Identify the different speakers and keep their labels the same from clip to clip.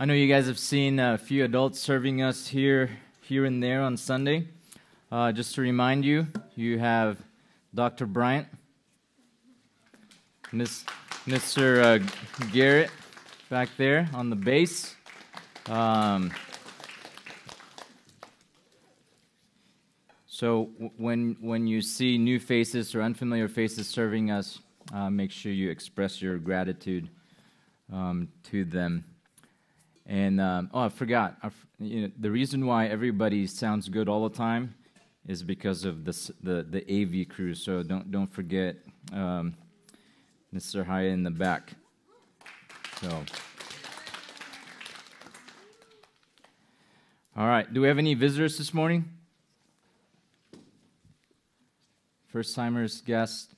Speaker 1: I know you guys have seen a few adults serving us here, here and there on Sunday. Uh, just to remind you, you have Dr. Bryant, Miss, Mr. Uh, Garrett back there on the bass. Um, so w- when when you see new faces or unfamiliar faces serving us, uh, make sure you express your gratitude um, to them. And um, oh, I forgot. I, you know, the reason why everybody sounds good all the time is because of the the AV crew. So don't don't forget um, Mr. Haya in the back. So. All right. Do we have any visitors this morning? First timers, guests.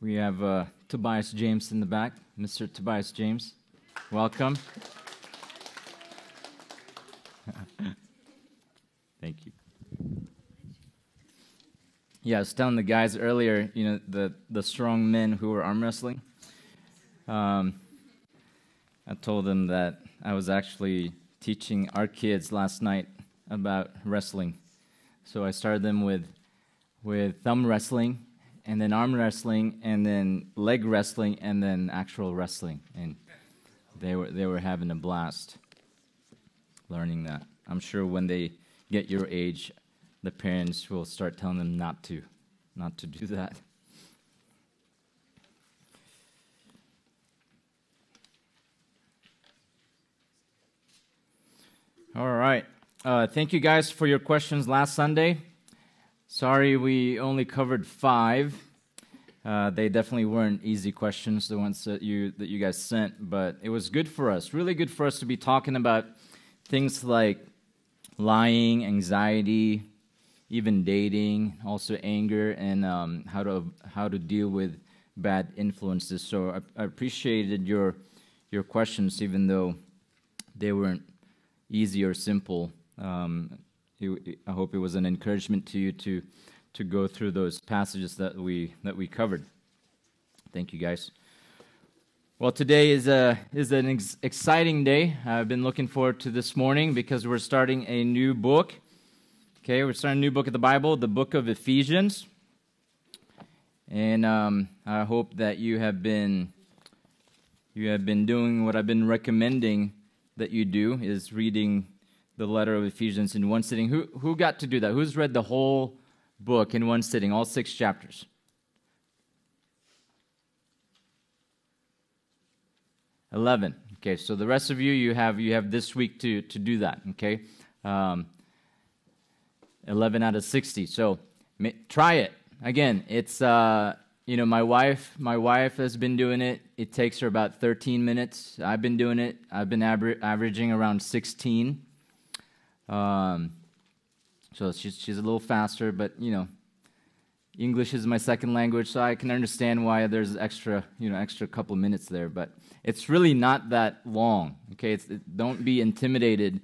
Speaker 1: We have uh, Tobias James in the back. Mr. Tobias James, welcome. Thank you. Yeah, I was telling the guys earlier, you know, the, the strong men who were arm wrestling. Um, I told them that I was actually teaching our kids last night about wrestling. So I started them with, with thumb wrestling and then arm wrestling, and then leg wrestling, and then actual wrestling. And they were they were having a blast learning that. I'm sure when they get your age, the parents will start telling them not to, not to do that. All right. Uh, thank you guys for your questions last Sunday. Sorry, we only covered five. Uh, they definitely weren't easy questions, the ones that you that you guys sent, but it was good for us. Really good for us to be talking about things like lying, anxiety, even dating, also anger, and um, how to how to deal with bad influences. So I, I appreciated your your questions, even though they weren't easy or simple. Um, I hope it was an encouragement to you to to go through those passages that we that we covered. Thank you, guys. Well, today is a is an ex- exciting day. I've been looking forward to this morning because we're starting a new book. Okay, we're starting a new book of the Bible, the book of Ephesians, and um, I hope that you have been you have been doing what I've been recommending that you do is reading the letter of Ephesians in one sitting. Who, who got to do that? Who's read the whole book in one sitting, all six chapters? Eleven. Okay, so the rest of you, you have you have this week to to do that. Okay, um, eleven out of sixty. So try it again. It's uh, you know my wife my wife has been doing it. It takes her about thirteen minutes. I've been doing it. I've been aver- averaging around sixteen. Um, so she's, she's a little faster, but you know, English is my second language, so I can understand why there's extra, you know, extra couple minutes there. But it's really not that long. Okay, it, don't be intimidated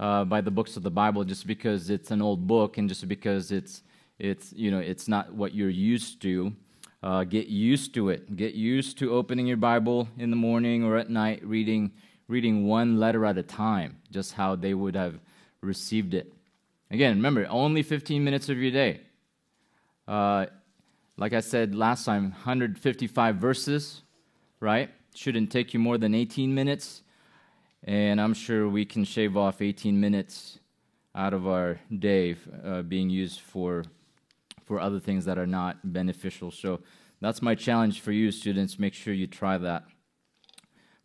Speaker 1: uh, by the books of the Bible just because it's an old book and just because it's it's you know it's not what you're used to. Uh, get used to it. Get used to opening your Bible in the morning or at night, reading reading one letter at a time. Just how they would have received it. Again, remember, only 15 minutes of your day. Uh, like I said last time, 155 verses, right? Shouldn't take you more than 18 minutes. And I'm sure we can shave off 18 minutes out of our day uh, being used for, for other things that are not beneficial. So that's my challenge for you, students. Make sure you try that.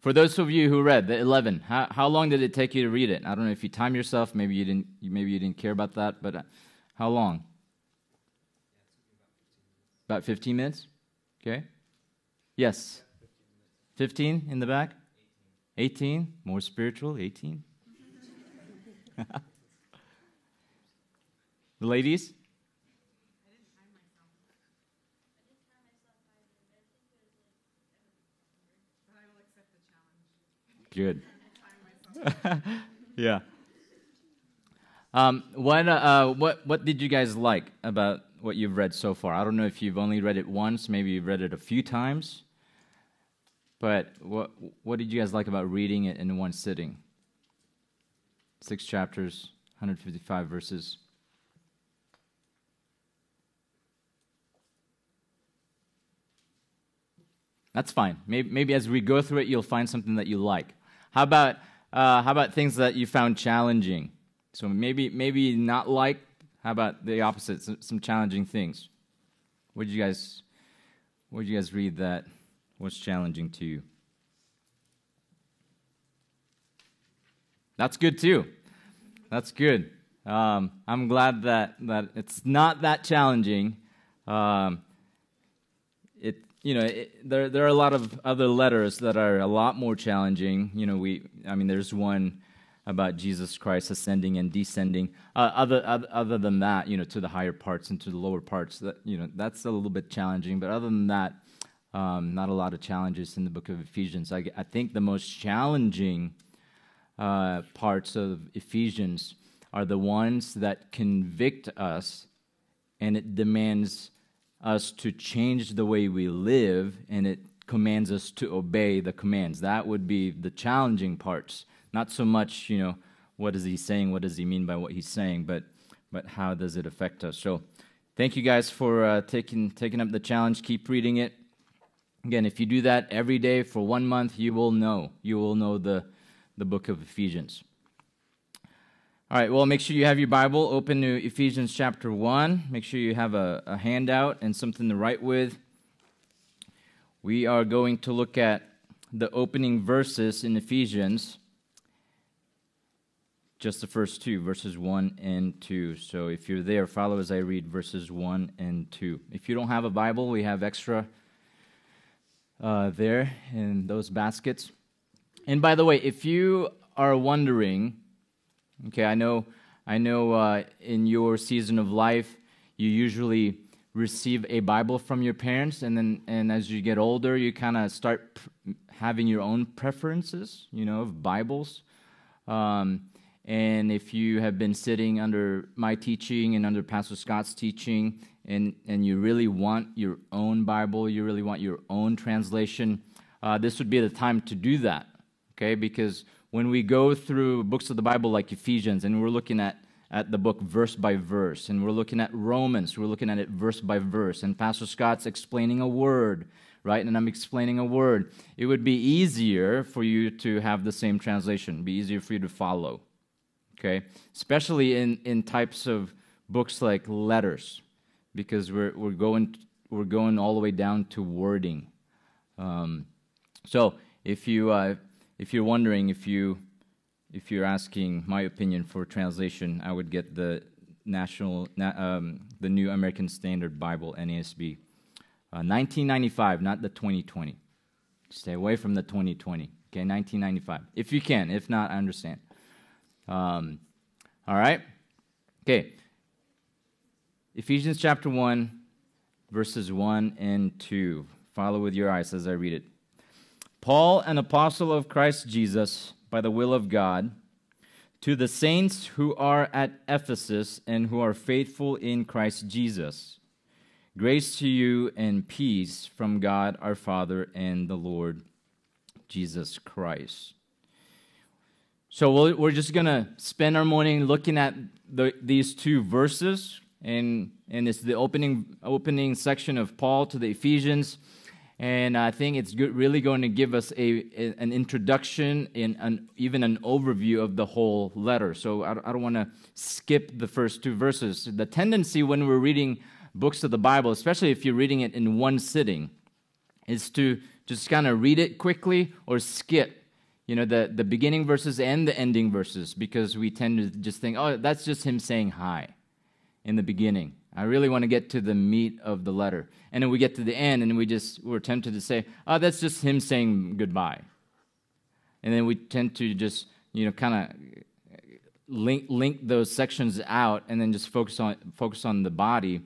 Speaker 1: For those of you who read the 11, how, how long did it take you to read it? I don't know if you time yourself, maybe you didn't, maybe you didn't care about that, but uh, how long? About 15 minutes? Okay. Yes. 15 in the back? 18? More spiritual? 18? the ladies? Good. yeah. Um, what, uh, what, what did you guys like about what you've read so far? I don't know if you've only read it once, maybe you've read it a few times. but what what did you guys like about reading it in one sitting? Six chapters, 155 verses. That's fine. Maybe, maybe as we go through it, you'll find something that you like. How about uh, how about things that you found challenging? So maybe maybe not like. How about the opposite? Some, some challenging things. What did you guys What did you guys read that was challenging to you? That's good too. That's good. Um, I'm glad that that it's not that challenging. Um, you know, it, there there are a lot of other letters that are a lot more challenging. You know, we I mean, there's one about Jesus Christ ascending and descending. Uh, other, other other than that, you know, to the higher parts and to the lower parts, that you know, that's a little bit challenging. But other than that, um, not a lot of challenges in the book of Ephesians. I, I think the most challenging uh, parts of Ephesians are the ones that convict us, and it demands us to change the way we live and it commands us to obey the commands. That would be the challenging parts. Not so much, you know, what is he saying, what does he mean by what he's saying, but but how does it affect us? So thank you guys for uh, taking taking up the challenge. Keep reading it. Again, if you do that every day for one month, you will know. You will know the the book of Ephesians. All right, well, make sure you have your Bible open to Ephesians chapter 1. Make sure you have a, a, handout and something to write with. We are going to look at the opening verses in Ephesians, just the first two, verses 1 and 2. So if you're there, follow as I read verses 1 and 2. If you don't have a Bible, we have extra uh, there in those baskets. And by the way, if you are wondering, Okay, I know, I know uh, in your season of life, you usually receive a Bible from your parents, and then and as you get older, you kind of start having your own preferences, you know, of Bibles. Um, and if you have been sitting under my teaching and under Pastor Scott's teaching, and, and you really want your own Bible, you really want your own translation, uh, this would be the time to do that, okay? Because when we go through books of the Bible like Ephesians and we're looking at, at the book verse by verse, and we're looking at Romans, we're looking at it verse by verse, and Pastor Scott's explaining a word, right? And I'm explaining a word. It would be easier for you to have the same translation, be easier for you to follow, okay? Especially in, in types of books like letters, because we're, we're, going, we're going all the way down to wording. Um, so if you. Uh, if you're wondering if you if you're asking my opinion for translation, I would get the national um, the New American Standard Bible NASB, uh, 1995, not the 2020. Stay away from the 2020. Okay, 1995. If you can, if not, I understand. Um, all right. Okay. Ephesians chapter 1, verses 1 and 2. Follow with your eyes as I read it. Paul, an apostle of Christ Jesus, by the will of God, to the saints who are at Ephesus and who are faithful in Christ Jesus. Grace to you and peace from God our Father and the Lord Jesus Christ. So we we are just going to spend our morning looking at the, these two verses, and, and it's the opening, opening section of Paul to the Ephesians. And I think it's good, really going to give us a, a an introduction and an, even an overview of the whole letter. So I, I don't want to skip the first two verses. The tendency when we're reading books of the Bible, especially if you're reading it in one sitting, is to just kind of read it quickly or skip you know the, the beginning verses and the ending verses because we tend to just think oh that's just him saying hi in the beginning I really want to get to the meat of the letter. And then we get to the end and we just, we're tempted to say, oh, that's just him saying goodbye. And then we tend to just, you know, kind of link, link those sections out and then just focus on, focus on the body.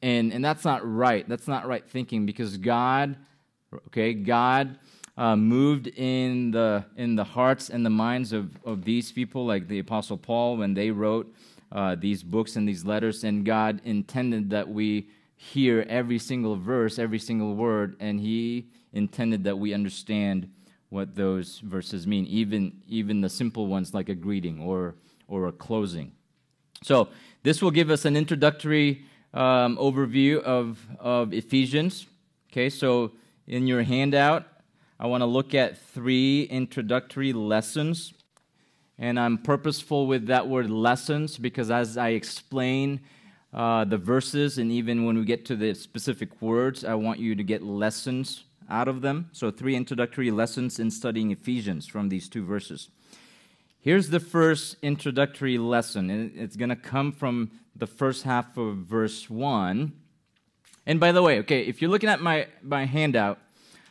Speaker 1: And, and that's not right. That's not right thinking because God, okay, God uh, moved in the, in the hearts and the minds of, of these people, like the Apostle Paul, when they wrote uh, these books and these letters, and God intended that we hear every single verse, every single word, and He intended that we understand what those verses mean, even, even the simple ones like a greeting or, or a closing. So, this will give us an introductory um, overview of, of Ephesians. Okay, so in your handout, I want to look at three introductory lessons. And I'm purposeful with that word lessons because as I explain uh, the verses, and even when we get to the specific words, I want you to get lessons out of them. So, three introductory lessons in studying Ephesians from these two verses. Here's the first introductory lesson, and it's going to come from the first half of verse 1. And by the way, okay, if you're looking at my, my handout,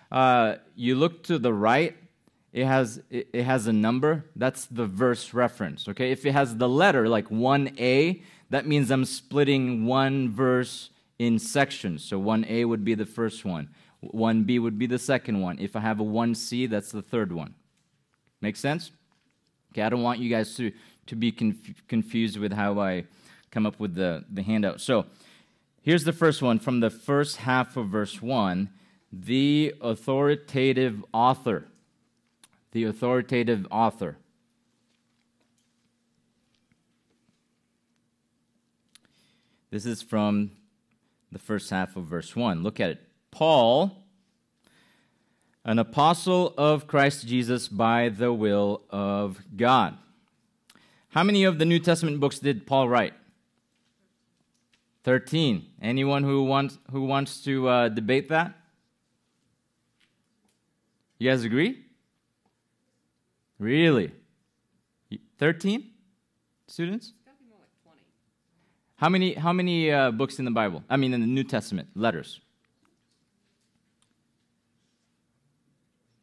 Speaker 1: uh, you look to the right, it has, it, has a number. That's the verse reference, okay? If it has the letter, like 1a, that means I'm splitting one verse in sections. So 1a would be the first one, 1b would be the second one. If I have a 1c, that's the third one. Make sense? Okay, I don't want you guys to, to be conf- confused with how I come up with the, the handout. So here's the first one from the first half of verse 1 the authoritative author. The authoritative author. This is from the first half of verse 1. Look at it. Paul, an apostle of Christ Jesus by the will of God. How many of the New Testament books did Paul write? 13. Anyone who wants, who wants to uh, debate that? You guys agree? Really? 13 students? How many, how many uh, books in the Bible? I mean, in the New Testament, letters.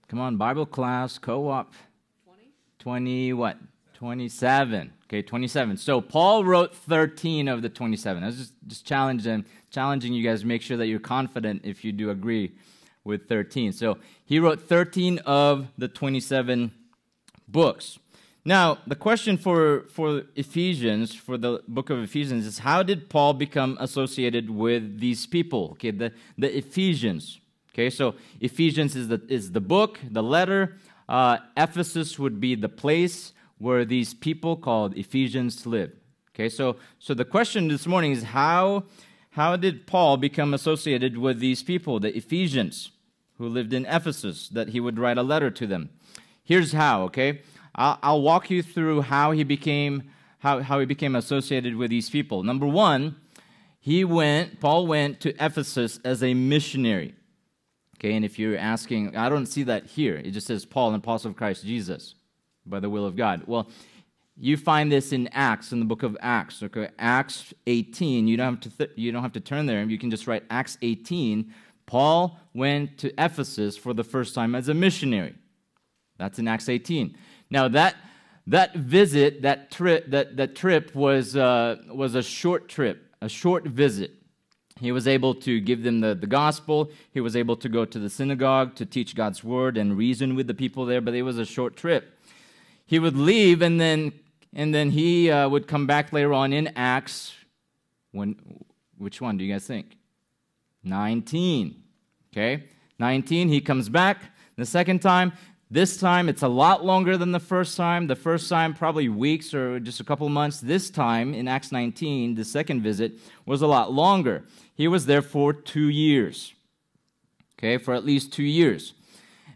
Speaker 1: Come on, Bible class, co op. 20? 20 what? 27. Okay, 27. So Paul wrote 13 of the 27. I was just, just challenging, challenging you guys to make sure that you're confident if you do agree with 13. So he wrote 13 of the 27 books. Now, the question for, for Ephesians, for the book of Ephesians, is how did Paul become associated with these people? Okay, the, the Ephesians. Okay, so Ephesians is the, is the book, the letter. Uh, Ephesus would be the place where these people called Ephesians live. Okay, so, so the question this morning is how, how did Paul become associated with these people, the Ephesians, who lived in Ephesus, that he would write a letter to them? Here's how, okay? I'll, I'll walk you through how he became how, how he became associated with these people. Number one, he went, Paul went to Ephesus as a missionary. Okay, and if you're asking, I don't see that here. It just says Paul, an apostle of Christ Jesus by the will of God. Well, you find this in Acts, in the book of Acts. Okay, Acts 18. You don't have to th- you don't have to turn there. You can just write Acts 18. Paul went to Ephesus for the first time as a missionary. That's in Acts 18. Now that that visit, that trip, that, that trip was uh, was a short trip, a short visit. He was able to give them the, the gospel. He was able to go to the synagogue to teach God's word and reason with the people there, but it was a short trip he would leave and then and then he uh, would come back later on in acts when which one do you guys think 19 okay 19 he comes back the second time this time it's a lot longer than the first time. The first time probably weeks or just a couple months. This time in acts 19 the second visit was a lot longer. He was there for two years. Okay for at least two years.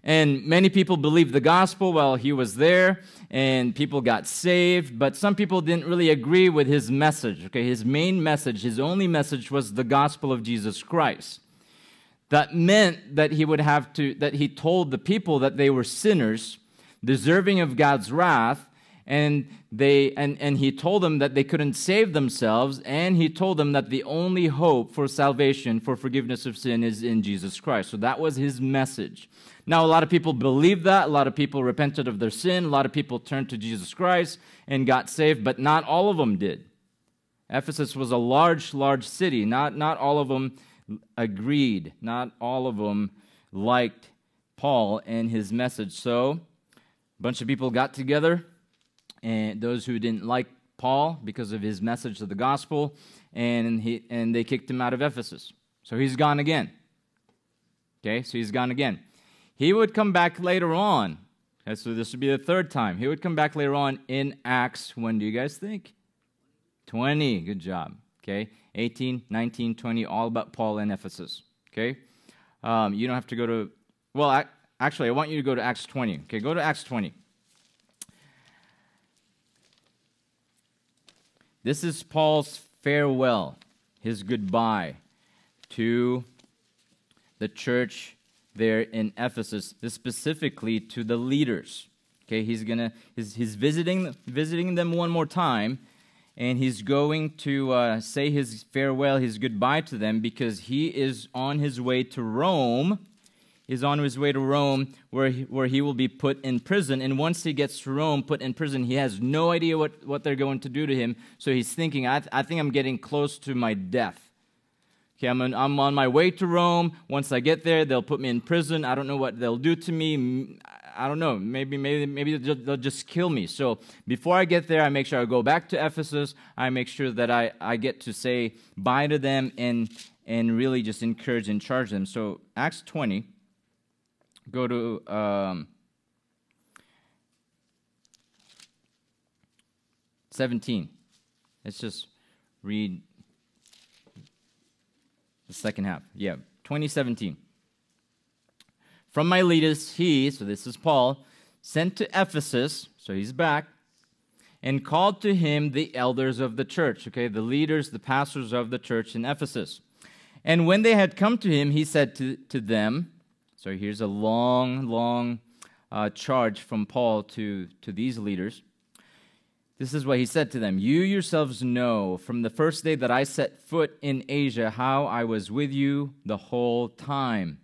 Speaker 1: And many people believed the gospel while he was there, and people got saved, but some people didn't really agree with his message. Okay, his main message, his only message was the gospel of Jesus Christ. That meant that he would have to, that he told the people that they were sinners, deserving of God's wrath, and they and, and he told them that they couldn't save themselves and he told them that the only hope for salvation for forgiveness of sin is in jesus christ so that was his message now, a lot of people believed that. A lot of people repented of their sin. A lot of people turned to Jesus Christ and got saved, but not all of them did. Ephesus was a large, large city. Not, not all of them agreed. Not all of them liked Paul and his message. So, a bunch of people got together, and those who didn't like Paul because of his message of the gospel, and, he, and they kicked him out of Ephesus. So he's gone again. Okay, so he's gone again. He would come back later on. Okay, so this would be the third time. He would come back later on in Acts. When do you guys think? 20. Good job. Okay, 18, 19, 20, all about Paul in Ephesus. Okay, um, you don't have to go to, well, I, actually, I want you to go to Acts 20. Okay, go to Acts 20. This is Paul's farewell, his goodbye to the church there in Ephesus, specifically to the leaders. Okay, he's gonna he's, he's visiting visiting them one more time, and he's going to uh, say his farewell, his goodbye to them because he is on his way to Rome. He's on his way to Rome where he, where he will be put in prison. And once he gets to Rome, put in prison, he has no idea what, what they're going to do to him. So he's thinking, I, th- I think I'm getting close to my death. Okay, I'm, on, I'm on my way to Rome. Once I get there, they'll put me in prison. I don't know what they'll do to me. I don't know. Maybe, maybe, maybe they'll just kill me. So before I get there, I make sure I go back to Ephesus. I make sure that I, I get to say bye to them and, and really just encourage and charge them. So Acts 20, go to um, 17. Let's just read the second half. Yeah, 2017. From Miletus, he, so this is Paul, sent to Ephesus, so he's back, and called to him the elders of the church, okay, the leaders, the pastors of the church in Ephesus. And when they had come to him, he said to, to them, so here's a long, long uh, charge from Paul to, to these leaders. This is what he said to them You yourselves know from the first day that I set foot in Asia how I was with you the whole time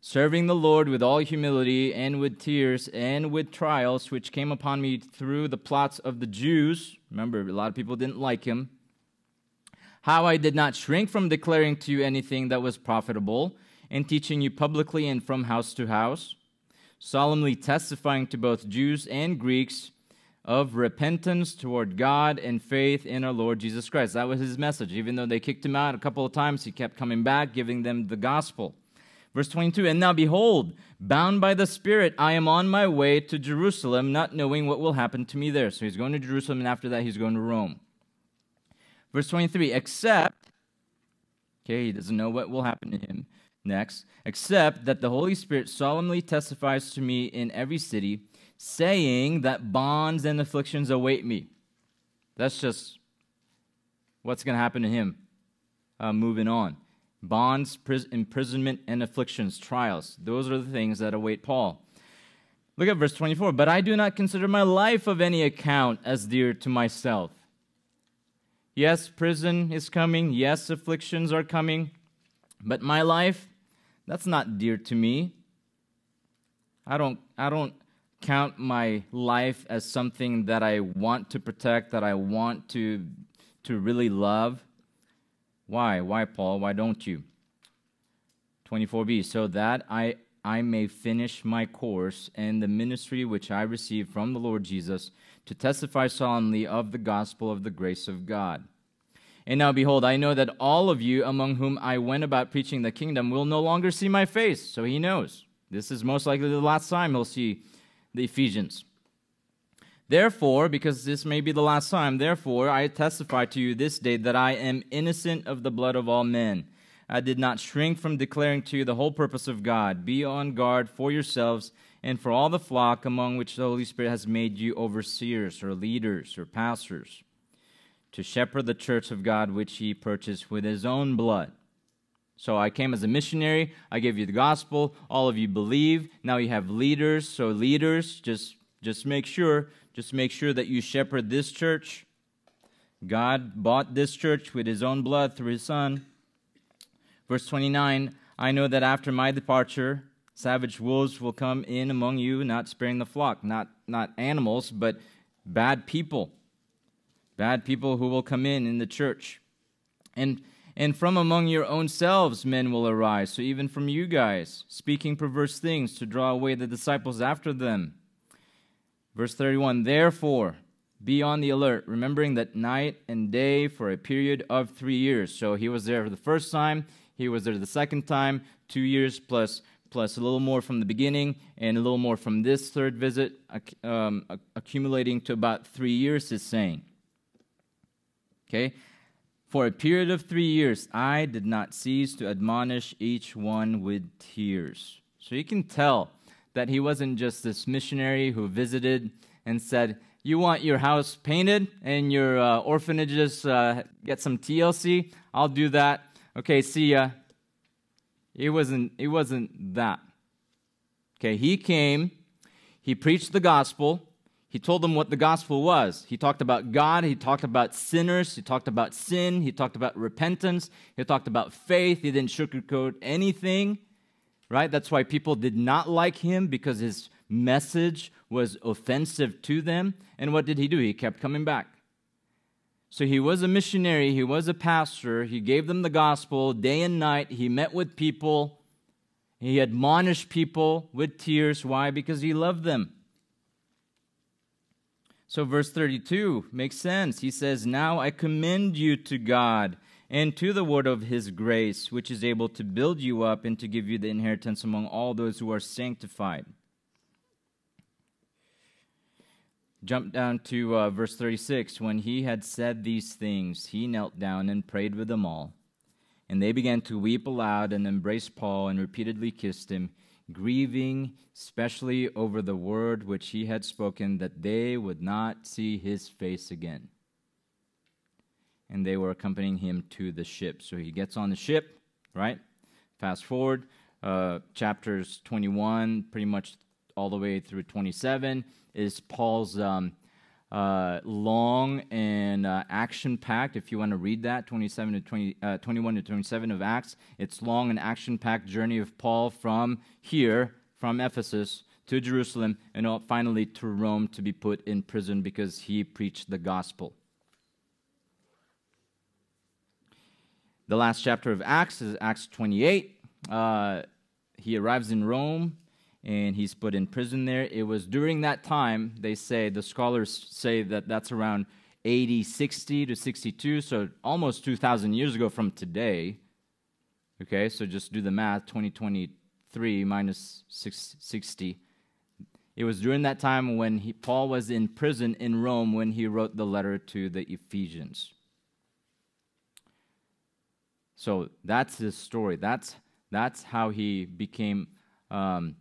Speaker 1: serving the Lord with all humility and with tears and with trials which came upon me through the plots of the Jews. Remember, a lot of people didn't like him. How I did not shrink from declaring to you anything that was profitable and teaching you publicly and from house to house, solemnly testifying to both Jews and Greeks of repentance toward God and faith in our Lord Jesus Christ. That was his message. Even though they kicked him out a couple of times, he kept coming back, giving them the gospel. Verse 22 And now behold, bound by the Spirit, I am on my way to Jerusalem, not knowing what will happen to me there. So he's going to Jerusalem, and after that, he's going to Rome. Verse 23 Except, okay, he doesn't know what will happen to him next, except that the Holy Spirit solemnly testifies to me in every city, saying that bonds and afflictions await me. That's just what's going to happen to him uh, moving on bonds, pris- imprisonment, and afflictions, trials. Those are the things that await Paul. Look at verse 24. But I do not consider my life of any account as dear to myself. Yes, prison is coming. Yes, afflictions are coming. But my life, that's not dear to me. I don't, I don't count my life as something that I want to protect, that I want to, to really love. Why? Why, Paul? Why don't you? 24b, so that I, I may finish my course and the ministry which I received from the Lord Jesus to testify solemnly of the gospel of the grace of God. And now, behold, I know that all of you among whom I went about preaching the kingdom will no longer see my face. So he knows. This is most likely the last time he'll see the Ephesians. Therefore, because this may be the last time, therefore I testify to you this day that I am innocent of the blood of all men. I did not shrink from declaring to you the whole purpose of God. Be on guard for yourselves and for all the flock among which the Holy Spirit has made you overseers or leaders or pastors to shepherd the church of God which he purchased with his own blood. So I came as a missionary. I gave you the gospel. All of you believe. Now you have leaders. So leaders, just just make sure just make sure that you shepherd this church. God bought this church with his own blood through his son. Verse 29 I know that after my departure, savage wolves will come in among you, not sparing the flock, not, not animals, but bad people. Bad people who will come in in the church. And, and from among your own selves men will arise, so even from you guys, speaking perverse things to draw away the disciples after them. Verse 31 Therefore, be on the alert, remembering that night and day for a period of three years. So he was there for the first time. He was there the second time, two years plus plus a little more from the beginning and a little more from this third visit, um, accumulating to about three years, is saying. Okay? For a period of three years, I did not cease to admonish each one with tears. So you can tell that he wasn't just this missionary who visited and said, You want your house painted and your uh, orphanages uh, get some TLC? I'll do that. Okay, see ya. It wasn't, it wasn't that. Okay, he came, he preached the gospel, he told them what the gospel was. He talked about God, he talked about sinners, he talked about sin, he talked about repentance, he talked about faith. He didn't sugarcoat anything, right? That's why people did not like him because his message was offensive to them. And what did he do? He kept coming back. So he was a missionary, he was a pastor, he gave them the gospel day and night, he met with people, he admonished people with tears. Why? Because he loved them. So, verse 32 makes sense. He says, Now I commend you to God and to the word of his grace, which is able to build you up and to give you the inheritance among all those who are sanctified. Jump down to uh, verse 36. When he had said these things, he knelt down and prayed with them all. And they began to weep aloud and embrace Paul and repeatedly kissed him grieving especially over the word which he had spoken, that they would not see his face again. And they were accompanying him to the ship. So he gets on the ship, right? Fast forward, uh, chapters 21, pretty much all the way through 27, is Paul's um, uh, long and uh, action packed. If you want to read that, 27 to 20, uh, 21 to 27 of Acts, it's long and action packed journey of Paul from here, from Ephesus to Jerusalem, and finally to Rome to be put in prison because he preached the gospel. The last chapter of Acts is Acts 28. Uh, he arrives in Rome and he's put in prison there. It was during that time, they say, the scholars say that that's around 80, 60 to 62, so almost 2,000 years ago from today. Okay, so just do the math 2023 minus 60. It was during that time when he, Paul was in prison in Rome when he wrote the letter to the Ephesians. So that's his story. That's, that's how he became. Um,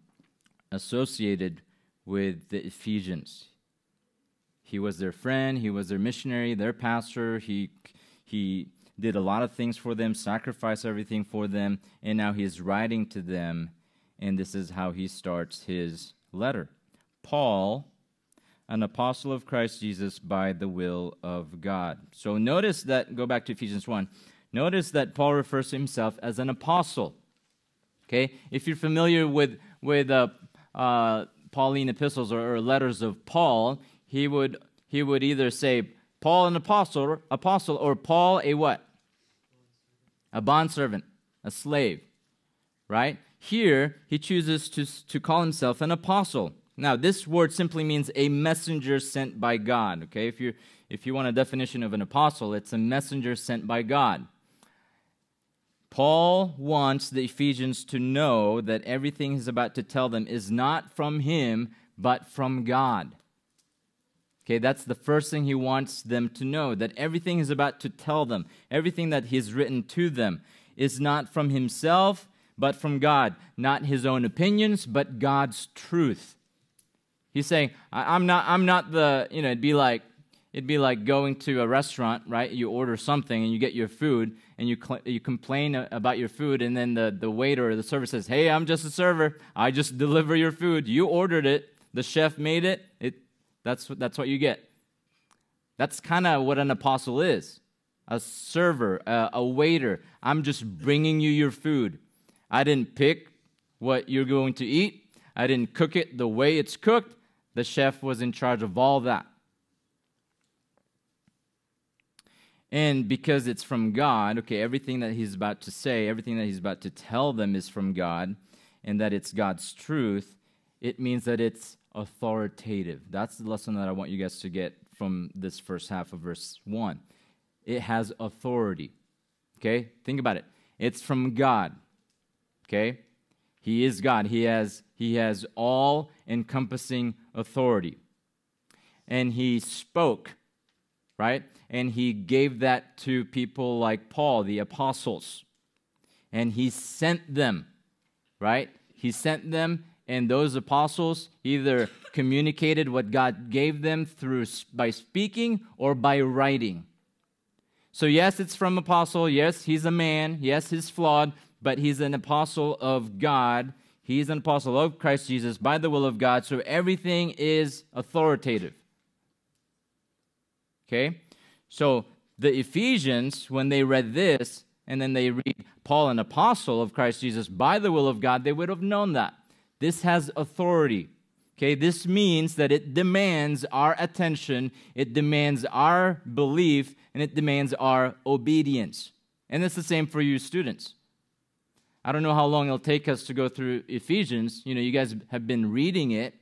Speaker 1: associated with the Ephesians. He was their friend, he was their missionary, their pastor. He, he did a lot of things for them, sacrificed everything for them, and now he's writing to them, and this is how he starts his letter. Paul, an apostle of Christ Jesus by the will of God. So notice that, go back to Ephesians 1. Notice that Paul refers to himself as an apostle. Okay? If you're familiar with, with uh, uh, Pauline epistles or, or, letters of Paul, he would he would either say Paul an apostle, apostle, or Paul a what? A bondservant, a slave, right? Here he chooses to to call himself an apostle. Now this word simply means a messenger sent by God. Okay, if you if you want a definition of an apostle, it's a messenger sent by God. Paul wants the Ephesians to know that everything he's about to tell them is not from him, but from God. Okay, that's the first thing he wants them to know that everything he's about to tell them, everything that he's written to them, is not from himself, but from God. Not his own opinions, but God's truth. He's saying, I'm not, I'm not the, you know, it'd be like, it'd be like going to a restaurant, right? You order something and you get your food, and you, cl- you complain about your food, and then the, the waiter or the server says, Hey, I'm just a server. I just deliver your food. You ordered it. The chef made it. it that's, what, that's what you get. That's kind of what an apostle is a server, a, a waiter. I'm just bringing you your food. I didn't pick what you're going to eat, I didn't cook it the way it's cooked. The chef was in charge of all that. And because it's from God, okay, everything that he's about to say, everything that he's about to tell them is from God, and that it's God's truth, it means that it's authoritative. That's the lesson that I want you guys to get from this first half of verse 1. It has authority. Okay? Think about it. It's from God. Okay? He is God. He has, he has all encompassing authority. And he spoke, right? And he gave that to people like Paul, the apostles. And he sent them, right? He sent them, and those apostles either communicated what God gave them through by speaking or by writing. So yes, it's from apostle. Yes, he's a man. Yes, he's flawed, but he's an apostle of God. He's an apostle of Christ Jesus by the will of God. So everything is authoritative. Okay? So the Ephesians, when they read this, and then they read Paul, an apostle of Christ Jesus by the will of God, they would have known that. This has authority. Okay, this means that it demands our attention, it demands our belief, and it demands our obedience. And it's the same for you students. I don't know how long it'll take us to go through Ephesians. You know, you guys have been reading it,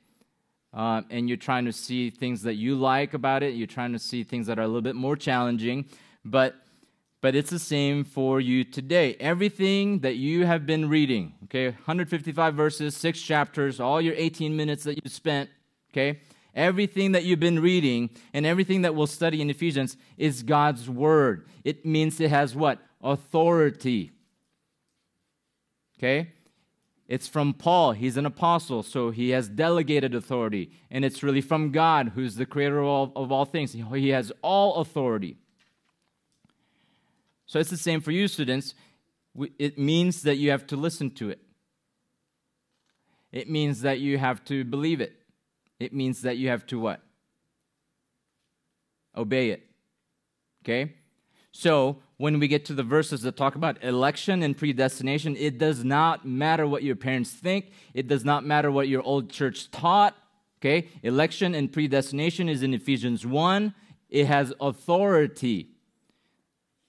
Speaker 1: uh, and you're trying to see things that you like about it. You're trying to see things that are a little bit more challenging. But but it's the same for you today. Everything that you have been reading, okay, 155 verses, six chapters, all your 18 minutes that you spent, okay, everything that you've been reading and everything that we'll study in Ephesians is God's word. It means it has what? Authority. Okay? It's from Paul. He's an apostle, so he has delegated authority. And it's really from God, who's the creator of all, of all things. He has all authority. So it's the same for you, students. It means that you have to listen to it. It means that you have to believe it. It means that you have to what? Obey it. Okay? So, when we get to the verses that talk about election and predestination, it does not matter what your parents think. It does not matter what your old church taught. Okay? Election and predestination is in Ephesians 1. It has authority.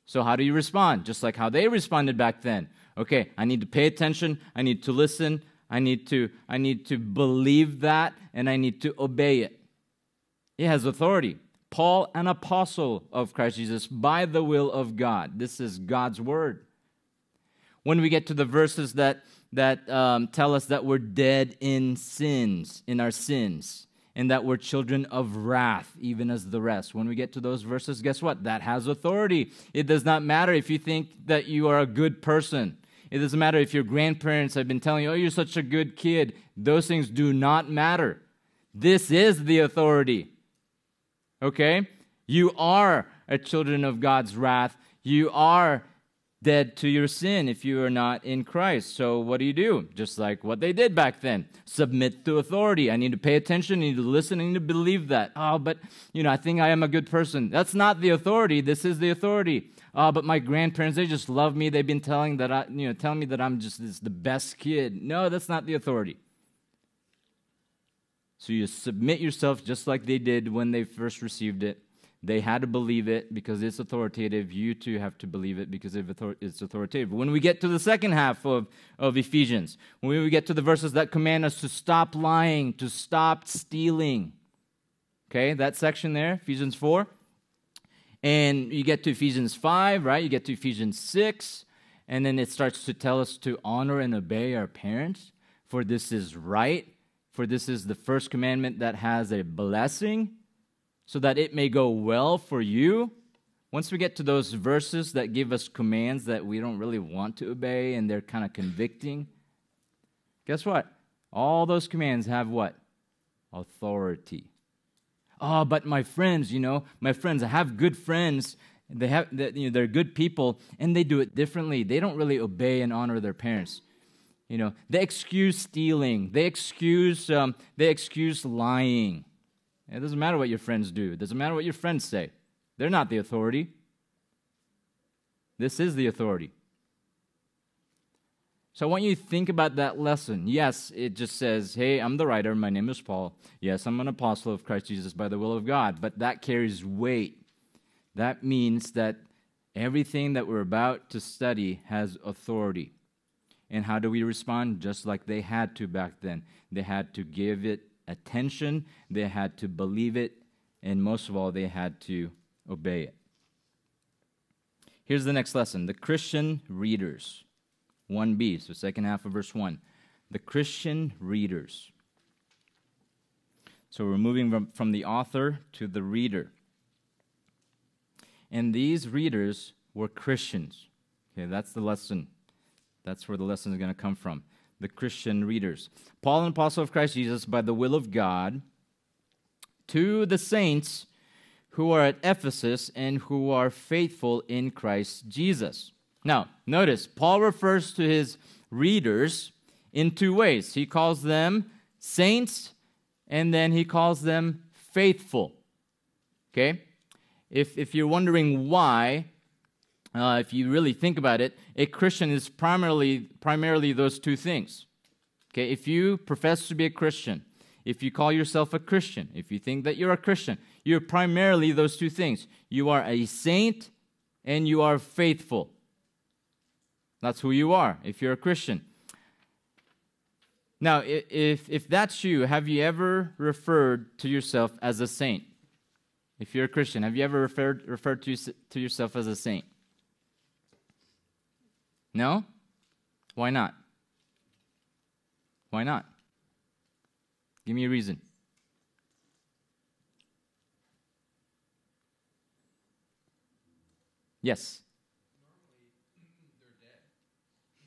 Speaker 1: So, how do you respond? Just like how they responded back then. Okay, I need to pay attention, I need to listen, I need to, I need to believe that, and I need to obey it. It has authority. Paul, an apostle of Christ Jesus by the will of God. This is God's word. When we get to the verses that, that um, tell us that we're dead in sins, in our sins, and that we're children of wrath, even as the rest. When we get to those verses, guess what? That has authority. It does not matter if you think that you are a good person. It doesn't matter if your grandparents have been telling you, oh, you're such a good kid. Those things do not matter. This is the authority. Okay? You are a children of God's wrath. You are dead to your sin if you are not in Christ. So what do you do? Just like what they did back then. Submit to authority. I need to pay attention, I need to listen, I need to believe that. Oh, but you know, I think I am a good person. That's not the authority. This is the authority. Oh, but my grandparents, they just love me. They've been telling that I, you know, telling me that I'm just the best kid. No, that's not the authority. So you submit yourself just like they did when they first received it they had to believe it because it's authoritative. You too have to believe it because it's authoritative. When we get to the second half of, of Ephesians, when we get to the verses that command us to stop lying, to stop stealing, okay, that section there, Ephesians 4. And you get to Ephesians 5, right? You get to Ephesians 6, and then it starts to tell us to honor and obey our parents, for this is right, for this is the first commandment that has a blessing so that it may go well for you. Once we get to those verses that give us commands that we don't really want to obey and they're kind of convicting, guess what? All those commands have what? Authority. Oh, but my friends, you know, my friends, I have good friends. They have, you know, they're good people, and they do it differently. They don't really obey and honor their parents. You know, they excuse stealing. They excuse, um, they excuse lying. It doesn't matter what your friends do, it doesn't matter what your friends say. They're not the authority. This is the authority. So I want you to think about that lesson. Yes, it just says, hey, I'm the writer. My name is Paul. Yes, I'm an apostle of Christ Jesus by the will of God. But that carries weight. That means that everything that we're about to study has authority. And how do we respond? Just like they had to back then. They had to give it attention, they had to believe it, and most of all, they had to obey it. here's the next lesson the Christian readers. 1b, so second half of verse 1. The Christian readers. So we're moving from, from the author to the reader. And these readers were Christians. Okay, that's the lesson. That's where the lesson is going to come from. The Christian readers. Paul, an apostle of Christ Jesus, by the will of God, to the saints who are at Ephesus and who are faithful in Christ Jesus. Now, notice, Paul refers to his readers in two ways. He calls them saints and then he calls them faithful. Okay? If, if you're wondering why, uh, if you really think about it, a Christian is primarily, primarily those two things. Okay? If you profess to be a Christian, if you call yourself a Christian, if you think that you're a Christian, you're primarily those two things. You are a saint and you are faithful. That's who you are if you're a Christian. Now, if, if that's you, have you ever referred to yourself as a saint? If you're a Christian, have you ever referred, referred to, to yourself as a saint? No? Why not? Why not? Give me a reason. Yes.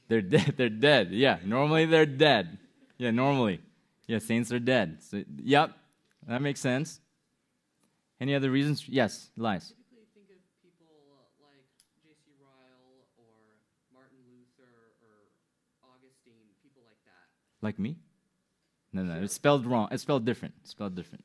Speaker 1: They're dead. They're dead. Yeah, normally they're dead. Yeah, normally. Yeah, saints are dead. So, yep, that makes sense. Any other reasons? Yes, Elias.
Speaker 2: think of people like J.C. Ryle or Martin Luther or Augustine, people like that.
Speaker 1: Like me? No, no, it's spelled wrong. It's spelled different. It's spelled different.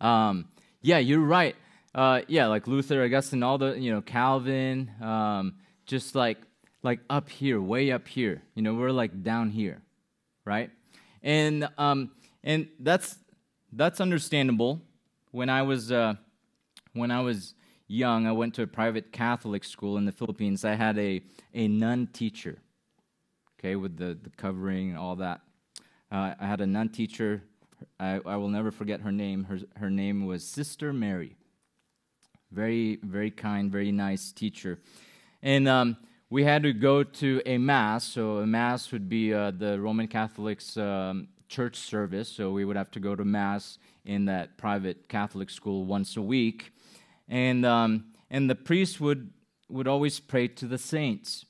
Speaker 1: Um, yeah, you're right. Uh, yeah, like Luther, Augustine, all the you know Calvin, um, just like like up here, way up here. You know, we're like down here right? And um, and that's that's understandable. When I was uh, when I was young, I went to a private Catholic school in the Philippines. I had a a nun teacher, okay, with the the covering and all that. Uh, I had a nun teacher. I, I will never forget her name. Her her name was Sister Mary. Very very kind, very nice teacher, and. Um, we had to go to a mass. So a mass would be uh, the Roman Catholics um, church service. So we would have to go to mass in that private Catholic school once a week, and um, and the priest would would always pray to the saints.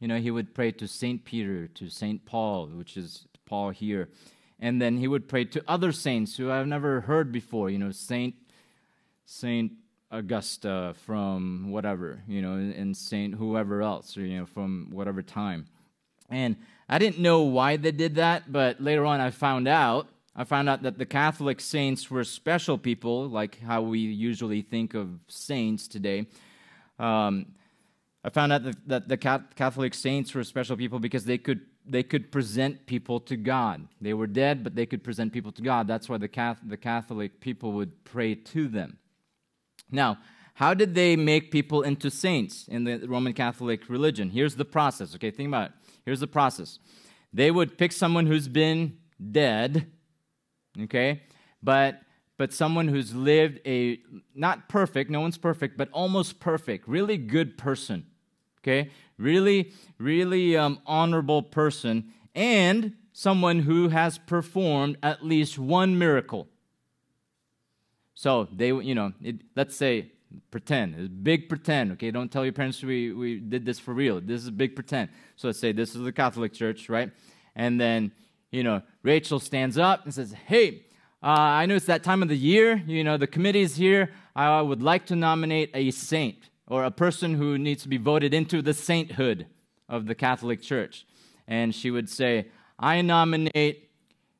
Speaker 1: You know, he would pray to Saint Peter, to Saint Paul, which is Paul here, and then he would pray to other saints who I've never heard before. You know, Saint Saint Augusta from whatever, you know, and Saint whoever else, or, you know, from whatever time. And I didn't know why they did that, but later on I found out. I found out that the Catholic saints were special people, like how we usually think of saints today. Um, I found out that, the Catholic saints were special people because they could they could present people to God. They were dead, but they could present people to God. That's why the Catholic, the Catholic people would pray to them. Now, how did they make people into saints in the Roman Catholic religion? Here's the process, okay? Think about it. Here's the process. They would pick someone who's been dead, okay? But but someone who's lived a not perfect, no one's perfect, but almost perfect, really good person, okay? Really, really um, honorable person, and someone who has performed at least one miracle. So they, you know, it, let's say pretend. It's big pretend. Okay, don't tell your parents we, we did this for real. This is big pretend. So let's say this is the Catholic Church, right? And then, you know, Rachel stands up and says, Hey, uh, I know it's that time of the year. You know, the committee is here. I would like to nominate a saint or a person who needs to be voted into the sainthood of the Catholic Church. And she would say, I nominate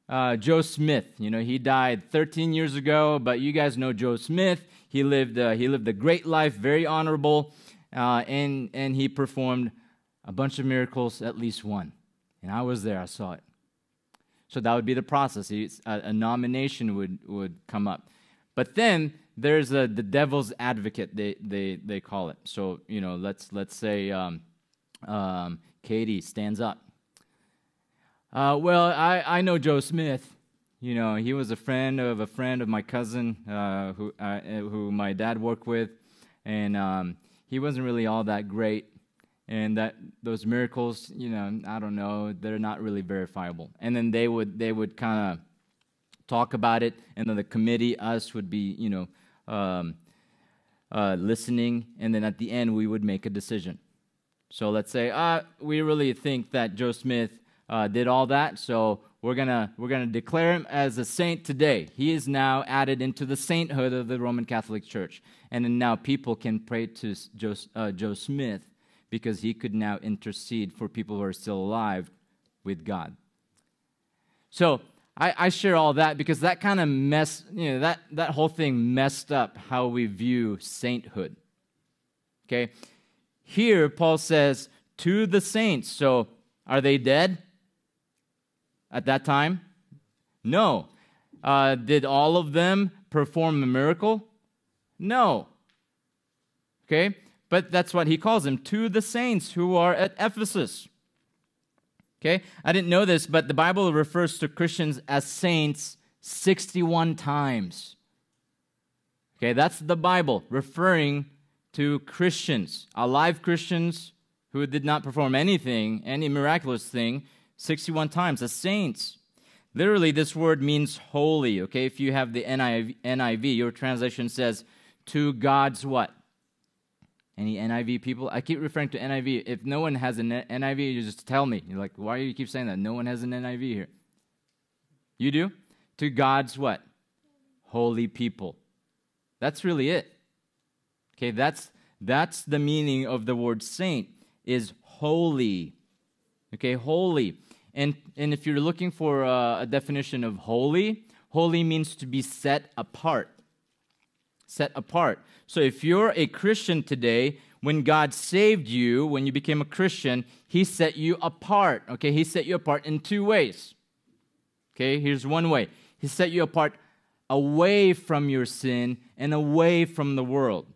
Speaker 1: uh, Joe Smith. You know, he died 13 years ago, but you guys know Joe Smith. He lived, uh, he lived a great life, very honorable, uh, and, and he performed a bunch of miracles, at least one. And I was there, I saw it. So that would be the process. a, a, nomination would, would come up. But then there's a, the devil's advocate, they, they, they call it. So, you know, let's, let's say um, um, Katie stands up uh, well, I, I know Joe Smith. You know, he was a friend of a friend of my cousin uh, who, uh, who my dad worked with. And um, he wasn't really all that great, and that those miracles, you know, I don't know, they're not really verifiable. And then they would they would kind of talk about it, and then the committee, us, would be, you know, um, uh, listening, and then at the end we would make a decision. So let's say, uh, we really think that Joe Smith uh, did all that, so we're gonna we're gonna declare him as a saint today. He is now added into the sainthood of the Roman Catholic Church, and then now people can pray to Joe, uh, Joe Smith because he could now intercede for people who are still alive with God. So I, I share all that because that kind of mess, you know, that that whole thing messed up how we view sainthood. Okay, here Paul says to the saints. So are they dead? at that time? No. Uh, did all of them perform a miracle? No. Okay? But that's what he calls them to the saints who are at Ephesus. Okay? I didn't know this, but the Bible refers to Christians as saints 61 times. Okay, that's the Bible referring to Christians, alive Christians who did not perform anything, any miraculous thing, 61 times. The saints. Literally, this word means holy. Okay, if you have the NIV, NIV, your translation says to God's what? Any NIV people? I keep referring to NIV. If no one has an NIV, you just tell me. You're like, why do you keep saying that? No one has an NIV here. You do? To God's what? Holy people. That's really it. Okay, that's that's the meaning of the word saint is holy. Okay, holy. And, and if you're looking for a, a definition of holy, holy means to be set apart. Set apart. So if you're a Christian today, when God saved you, when you became a Christian, He set you apart. Okay, He set you apart in two ways. Okay, here's one way He set you apart away from your sin and away from the world.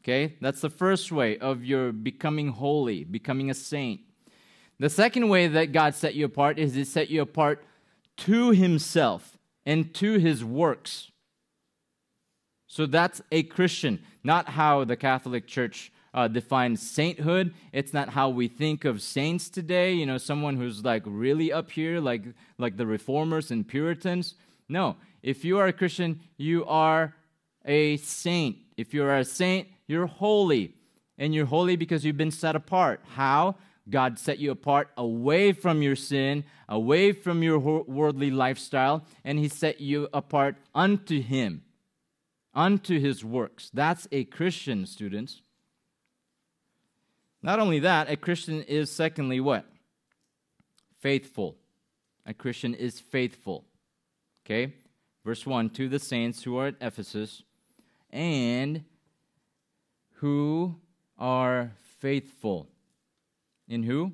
Speaker 1: Okay, that's the first way of your becoming holy, becoming a saint. The second way that God set you apart is He set you apart to Himself and to His works. So that's a Christian, not how the Catholic Church uh, defines sainthood. It's not how we think of saints today. You know, someone who's like really up here, like like the Reformers and Puritans. No, if you are a Christian, you are a saint. If you are a saint, you're holy, and you're holy because you've been set apart. How? God set you apart away from your sin, away from your worldly lifestyle, and He set you apart unto Him, unto His works. That's a Christian, students. Not only that, a Christian is, secondly, what? Faithful. A Christian is faithful. Okay? Verse 1 To the saints who are at Ephesus and who are faithful. In who?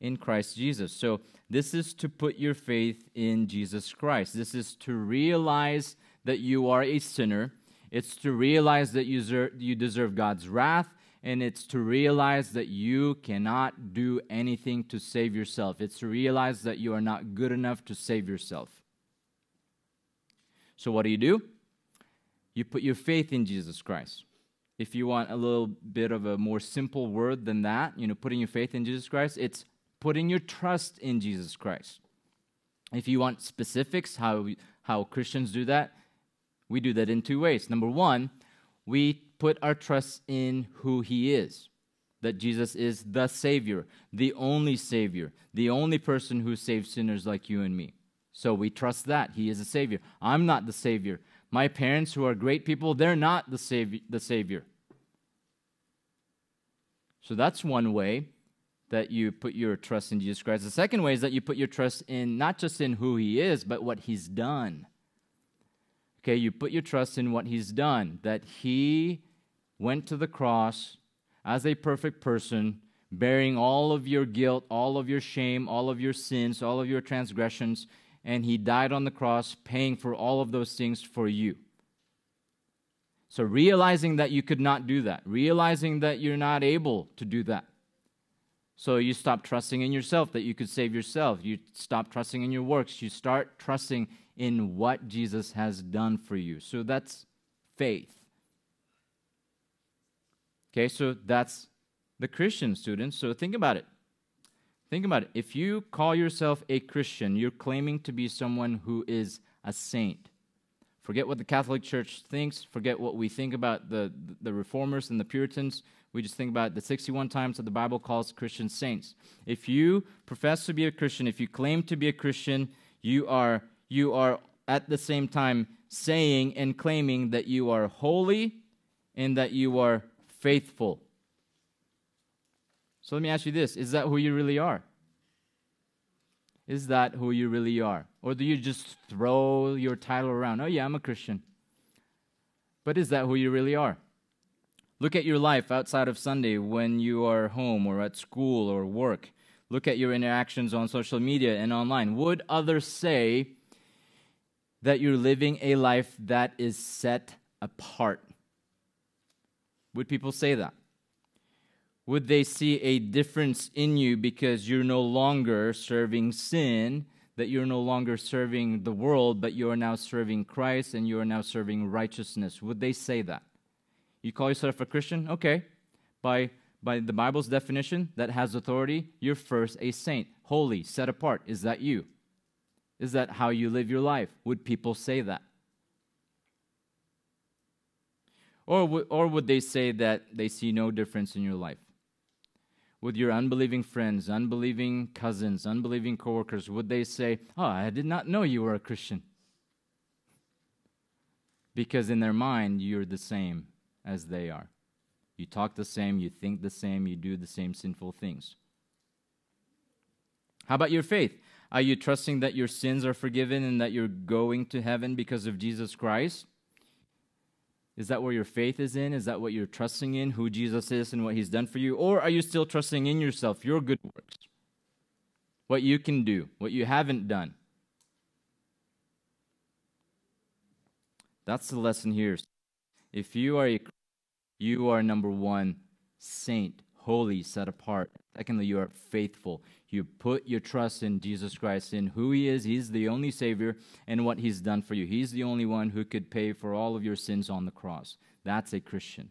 Speaker 1: In Christ Jesus. So this is to put your faith in Jesus Christ. This is to realize that you are a sinner. It's to realize that you deserve, God's wrath, and it's to realize that you cannot do anything to save yourself. It's to realize that you are not good enough to save yourself. So, what do you do? You put your faith in Jesus Christ if you want a little bit of a more simple word than that, you know, putting your faith in Jesus Christ, it's putting your trust in Jesus Christ. If you want specifics, how, how Christians do that, we do that in two ways. Number one, we put our trust in who He is, that Jesus is the Savior, the only Savior, the only person who saves sinners like you and me. So we trust that He is a Savior. I'm not the Savior. My parents, who are great people, they're not the, savior, the Savior. So that's one way that you put your trust in Jesus Christ. The second way is that you put your trust in not just in who he is, but what he's done. Okay, you put your trust in what he's done, that he went to the cross as a perfect person, bearing all of your guilt, all of your shame, all of your sins, all of your transgressions, and he died on the cross, paying for all of those things for you. So, realizing that you could not do that, realizing that you're not able to do that. So, you stop trusting in yourself that you could save yourself. You stop trusting in your works. You start trusting in what Jesus has done for you. So, that's faith. Okay, so that's the Christian students. So think about it. Think about it. If you call yourself a Christian, you're claiming to be someone who is a saint. Forget what the Catholic Church thinks. Forget what we think about the, the Reformers and the Puritans. We just think about the 61 times that the Bible calls Christians saints. If you profess to be a Christian, if you claim to be a Christian, you are, you are at the same time saying and claiming that you are holy and that you are faithful. So let me ask you this is that who you really are? Is that who you really are? Or do you just throw your title around? Oh, yeah, I'm a Christian. But is that who you really are? Look at your life outside of Sunday when you are home or at school or work. Look at your interactions on social media and online. Would others say that you're living a life that is set apart? Would people say that? Would they see a difference in you because you're no longer serving sin, that you're no longer serving the world, but you are now serving Christ and you are now serving righteousness? Would they say that? You call yourself a Christian? Okay. By, by the Bible's definition that has authority, you're first a saint, holy, set apart. Is that you? Is that how you live your life? Would people say that? Or, w- or would they say that they see no difference in your life? with your unbelieving friends, unbelieving cousins, unbelieving coworkers, would they say, Oh, I did not know you were a Christian? Because in their mind, you're the same as they are. You talk the same, you think the same, you do the same sinful things. How about your faith? Are you trusting that your sins are forgiven and that you're going to heaven because of Jesus Christ? Is that where your faith is in? Is that what you're trusting in, who Jesus is and what he's done for you? Or are you still trusting in yourself, your good works? What you can do, what you haven't done? That's the lesson here. If you are a you are number 1 saint, holy, set apart. Secondly, you are faithful. You put your trust in Jesus Christ, in who He is. He's the only Savior and what He's done for you. He's the only one who could pay for all of your sins on the cross. That's a Christian.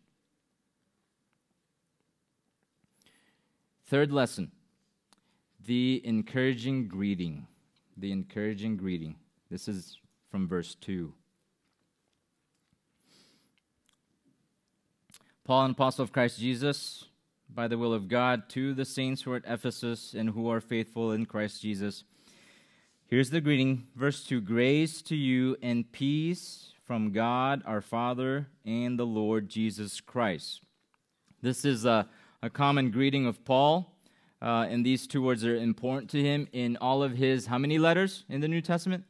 Speaker 1: Third lesson the encouraging greeting. The encouraging greeting. This is from verse 2. Paul, an apostle of Christ Jesus, by the will of God to the saints who are at Ephesus and who are faithful in Christ Jesus. Here's the greeting, verse 2 Grace to you and peace from God our Father and the Lord Jesus Christ. This is a, a common greeting of Paul, uh, and these two words are important to him in all of his, how many letters in the New Testament?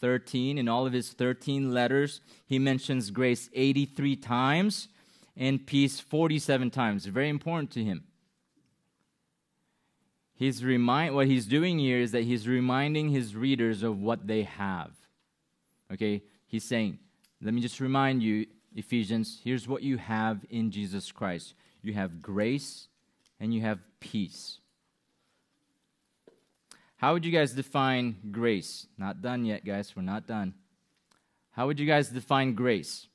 Speaker 1: 13. In all of his 13 letters, he mentions grace 83 times and peace 47 times. Very important to him. He's remind what he's doing here is that he's reminding his readers of what they have. Okay? He's saying, let me just remind you, Ephesians, here's what you have in Jesus Christ. You have grace and you have peace. How would you guys define grace? Not done yet, guys. We're not done. How would you guys define grace?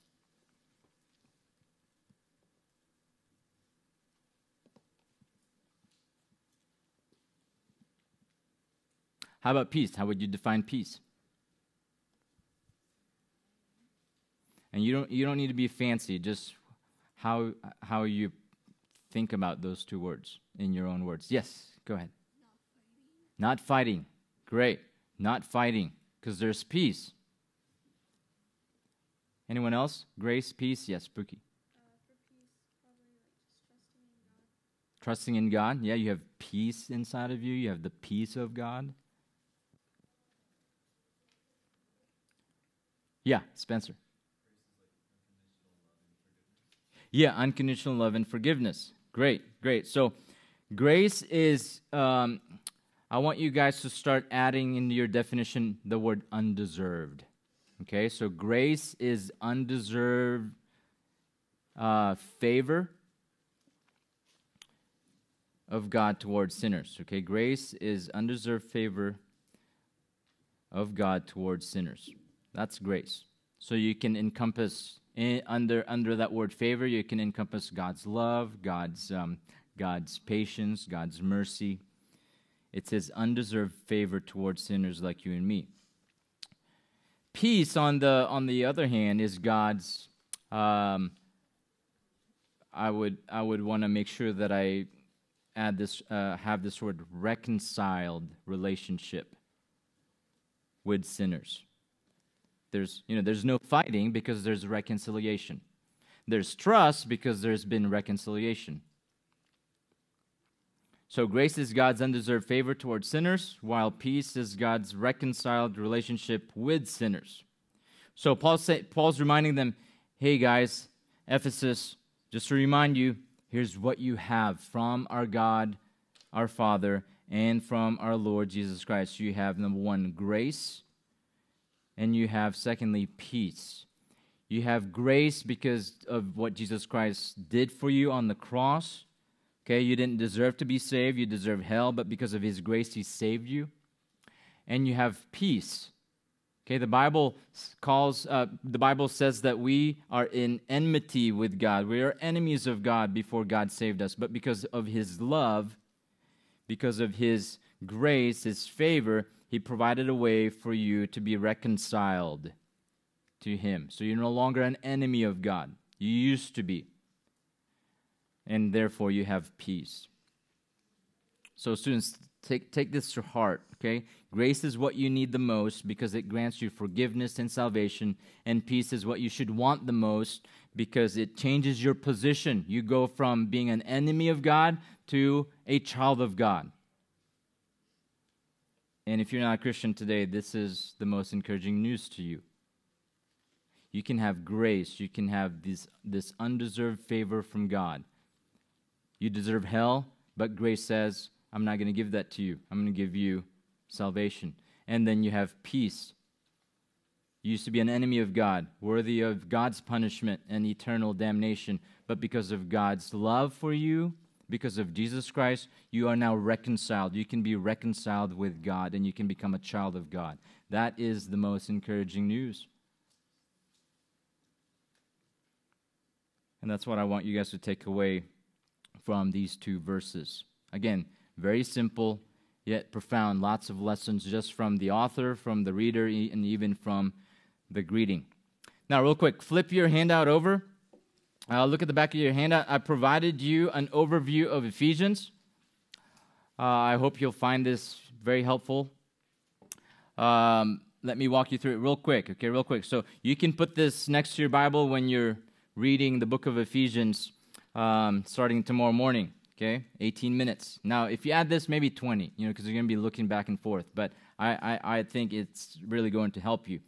Speaker 1: How about peace? How would you define peace? And you don't you don't need to be fancy, just how how you think about those two words in your own words. Yes, go ahead. Not fighting. Not fighting. Great. Not fighting because there's peace. Anyone else? Grace, peace? Yes, Spooky. trusting in God. Yeah, you have peace inside of you. You have the peace of God. Yeah, Spencer. Yeah, unconditional love and forgiveness. Great, great. So, grace is, um, I want you guys to start adding into your definition the word undeserved. Okay, so grace is undeserved uh, favor of God towards sinners. Okay, grace is undeserved favor of God towards sinners. That's grace. So you can encompass in, under under that word favor, you can encompass God's love, God's um, God's patience, God's mercy. It's His undeserved favor towards sinners like you and me. Peace, on the on the other hand, is God's. Um, I would I would want to make sure that I add this uh, have this word reconciled relationship with sinners. There's you know there's no fighting because there's reconciliation. There's trust because there's been reconciliation. So grace is God's undeserved favor towards sinners, while peace is God's reconciled relationship with sinners. So Paul say, Paul's reminding them, hey guys, Ephesus, just to remind you, here's what you have from our God, our Father, and from our Lord Jesus Christ. You have number one, grace, and you have secondly, peace. You have grace because of what Jesus Christ did for you on the cross. Okay, you didn't deserve to be saved, you deserve hell, but because of his grace, he saved you. And you have peace. Okay, the Bible calls, uh, the Bible says that we are in enmity with God. We are enemies of God before God saved us. But because of his love, because of his grace, his favor, he provided a way for you to be reconciled to him. So you're no longer an enemy of God. You used to be and therefore you have peace. So, students, take, take this to heart, okay? Grace is what you need the most because it grants you forgiveness and salvation, and peace is what you should want the most because it changes your position. You go from being an enemy of God to a child of God. And if you're not a Christian today, this is the most encouraging news to you. You can have grace, you can have this, this undeserved favor from God you deserve hell, but grace says, I'm not going to give that to you. I'm going to give you salvation. And then you have peace. You used to be an enemy of God, worthy of God's punishment and eternal damnation. But because of God's love for you, because of Jesus Christ, you are now reconciled. You can be reconciled with God and you can become a child of God. That is the most encouraging news. And that's what I want you guys to take away from these two verses. Again, very simple yet profound. Lots of lessons just from the author, from the reader, and even from the greeting. Now, real quick, flip your handout over. Uh, look at the back of your handout. I provided you an overview of Ephesians. Uh, I hope you'll find this very helpful. Um, let me walk you through it real quick, okay, real quick. So you can put this next to your Bible when you're reading the book of Ephesians um, starting tomorrow morning. Okay, 18 minutes. Now, if you add this, maybe 20, you know, because you're going to be looking back and forth. But I, I, I think it's really going to help you.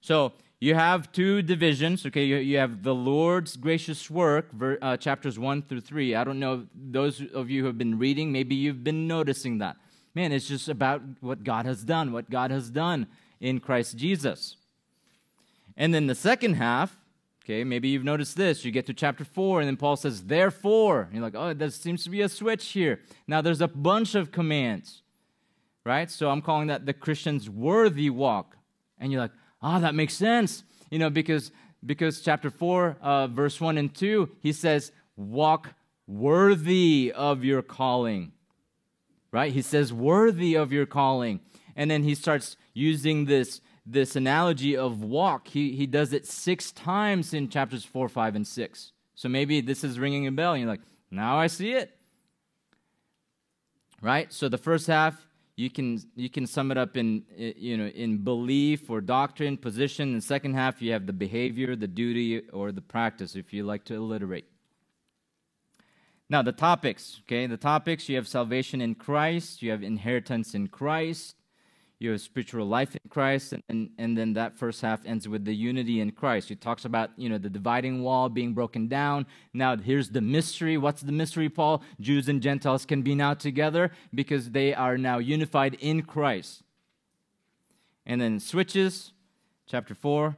Speaker 1: So you have two divisions. Okay, you, you have the Lord's gracious work, ver, uh, chapters one through three. I don't know those of you who have been reading. Maybe you've been noticing that. Man, it's just about what God has done, what God has done in Christ Jesus. And then the second half Okay, maybe you've noticed this. You get to chapter 4, and then Paul says, therefore. And you're like, oh, there seems to be a switch here. Now, there's a bunch of commands, right? So I'm calling that the Christian's worthy walk. And you're like, oh, that makes sense. You know, because, because chapter 4, uh, verse 1 and 2, he says, walk worthy of your calling, right? He says, worthy of your calling. And then he starts using this this analogy of walk. He, he does it six times in chapters 4, 5, and 6. So maybe this is ringing a bell, and you're like, now I see it. Right? So the first half, you can you can sum it up in you know in belief or doctrine, position. And the second half, you have the behavior, the duty, or the practice, if you like to alliterate. Now the topics, okay, the topics you have salvation in Christ, you have inheritance in Christ, your spiritual life in Christ, and, and, and then that first half ends with the unity in Christ. He talks about, you know, the dividing wall being broken down. Now here's the mystery. What's the mystery, Paul? Jews and Gentiles can be now together because they are now unified in Christ. And then switches, chapter 4,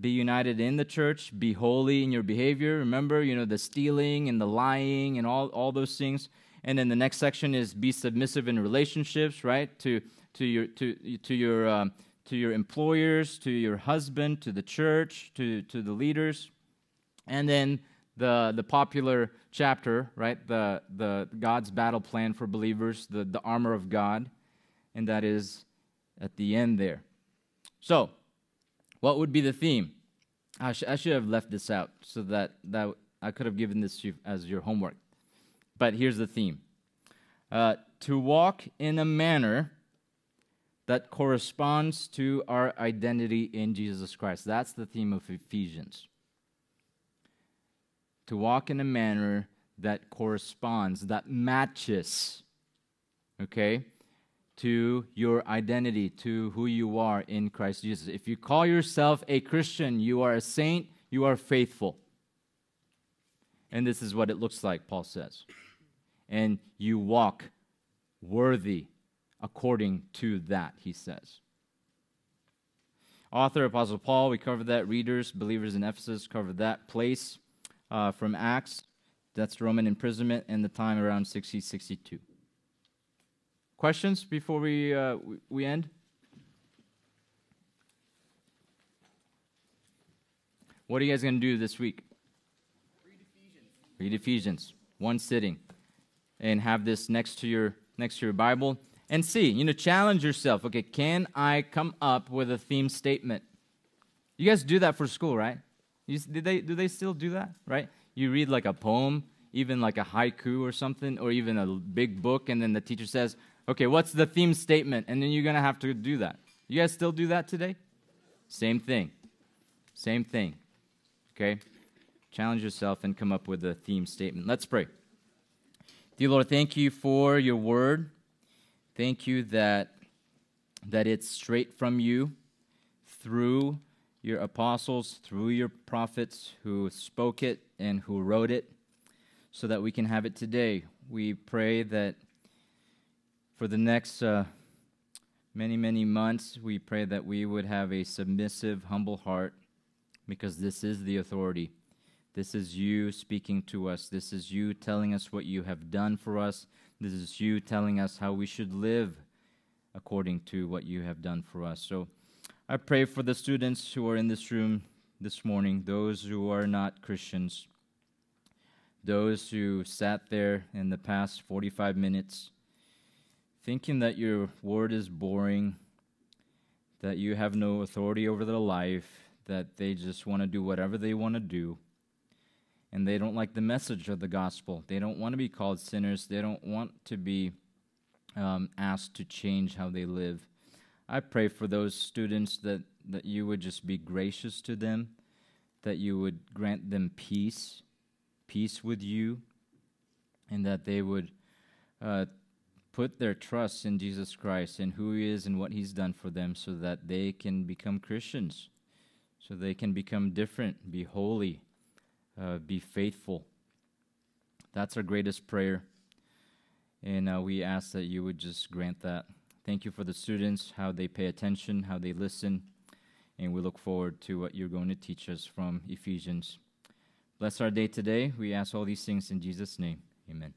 Speaker 1: be united in the church, be holy in your behavior. Remember, you know, the stealing and the lying and all, all those things. And then the next section is be submissive in relationships, right? To to your to to your um, to your employers, to your husband, to the church, to to the leaders. and then the the popular chapter, right? The the God's battle plan for believers, the the armor of God, and that is at the end there. So, what would be the theme? I, sh- I should have left this out so that that I could have given this to you as your homework. But here's the theme: uh, to walk in a manner that corresponds to our identity in Jesus Christ. That's the theme of Ephesians to walk in a manner that corresponds, that matches, okay, to your identity, to who you are in Christ Jesus. If you call yourself a Christian, you are a saint, you are faithful. And this is what it looks like, Paul says. And you walk worthy according to that, he says. Author, Apostle Paul, we covered that. Readers, believers in Ephesus, covered that. Place, uh, from Acts. That's Roman imprisonment and the time around 60 62. Questions before we, uh, we end? What are you guys going to do this week?
Speaker 2: Read Ephesians.
Speaker 1: Read Ephesians, one sitting, and have this next to your next to your Bible, and see. You know, challenge yourself. Okay, can I come up with a theme statement? You guys do that for school, right? You, did they, do they still do that, right? You read like a poem, even like a haiku or something, or even a big book, and then the teacher says, okay, what's the theme statement? And then you're going to have to do that. You guys still do that today? Same thing. Same thing. Okay? Challenge yourself and come up with a theme statement. Let's pray. Dear Lord, thank you for your word. Thank you that, that it's straight from you through your apostles, through your prophets who spoke it and who wrote it, so that we can have it today. We pray that for the next uh, many, many months, we pray that we would have a submissive, humble heart, because this is the authority. This is you speaking to us. This is you telling us what you have done for us. This is you telling us how we should live according to what you have done for us. So, I pray for the students who are in this room this morning, those who are not Christians, those who sat there in the past 45 minutes thinking that your word is boring, that you have no authority over their life, that they just want to do whatever they want to do. And they don't like the message of the gospel. They don't want to be called sinners. They don't want to be um, asked to change how they live. I pray for those students that, that you would just be gracious to them, that you would grant them peace, peace with you, and that they would uh, put their trust in Jesus Christ and who He is and what He's done for them so that they can become Christians, so they can become different, be holy, uh, be faithful. That's our greatest prayer. And uh, we ask that you would just grant that. Thank you for the students, how they pay attention, how they listen, and we look forward to what you're going to teach us from Ephesians. Bless our day today. We ask all these things in Jesus' name. Amen.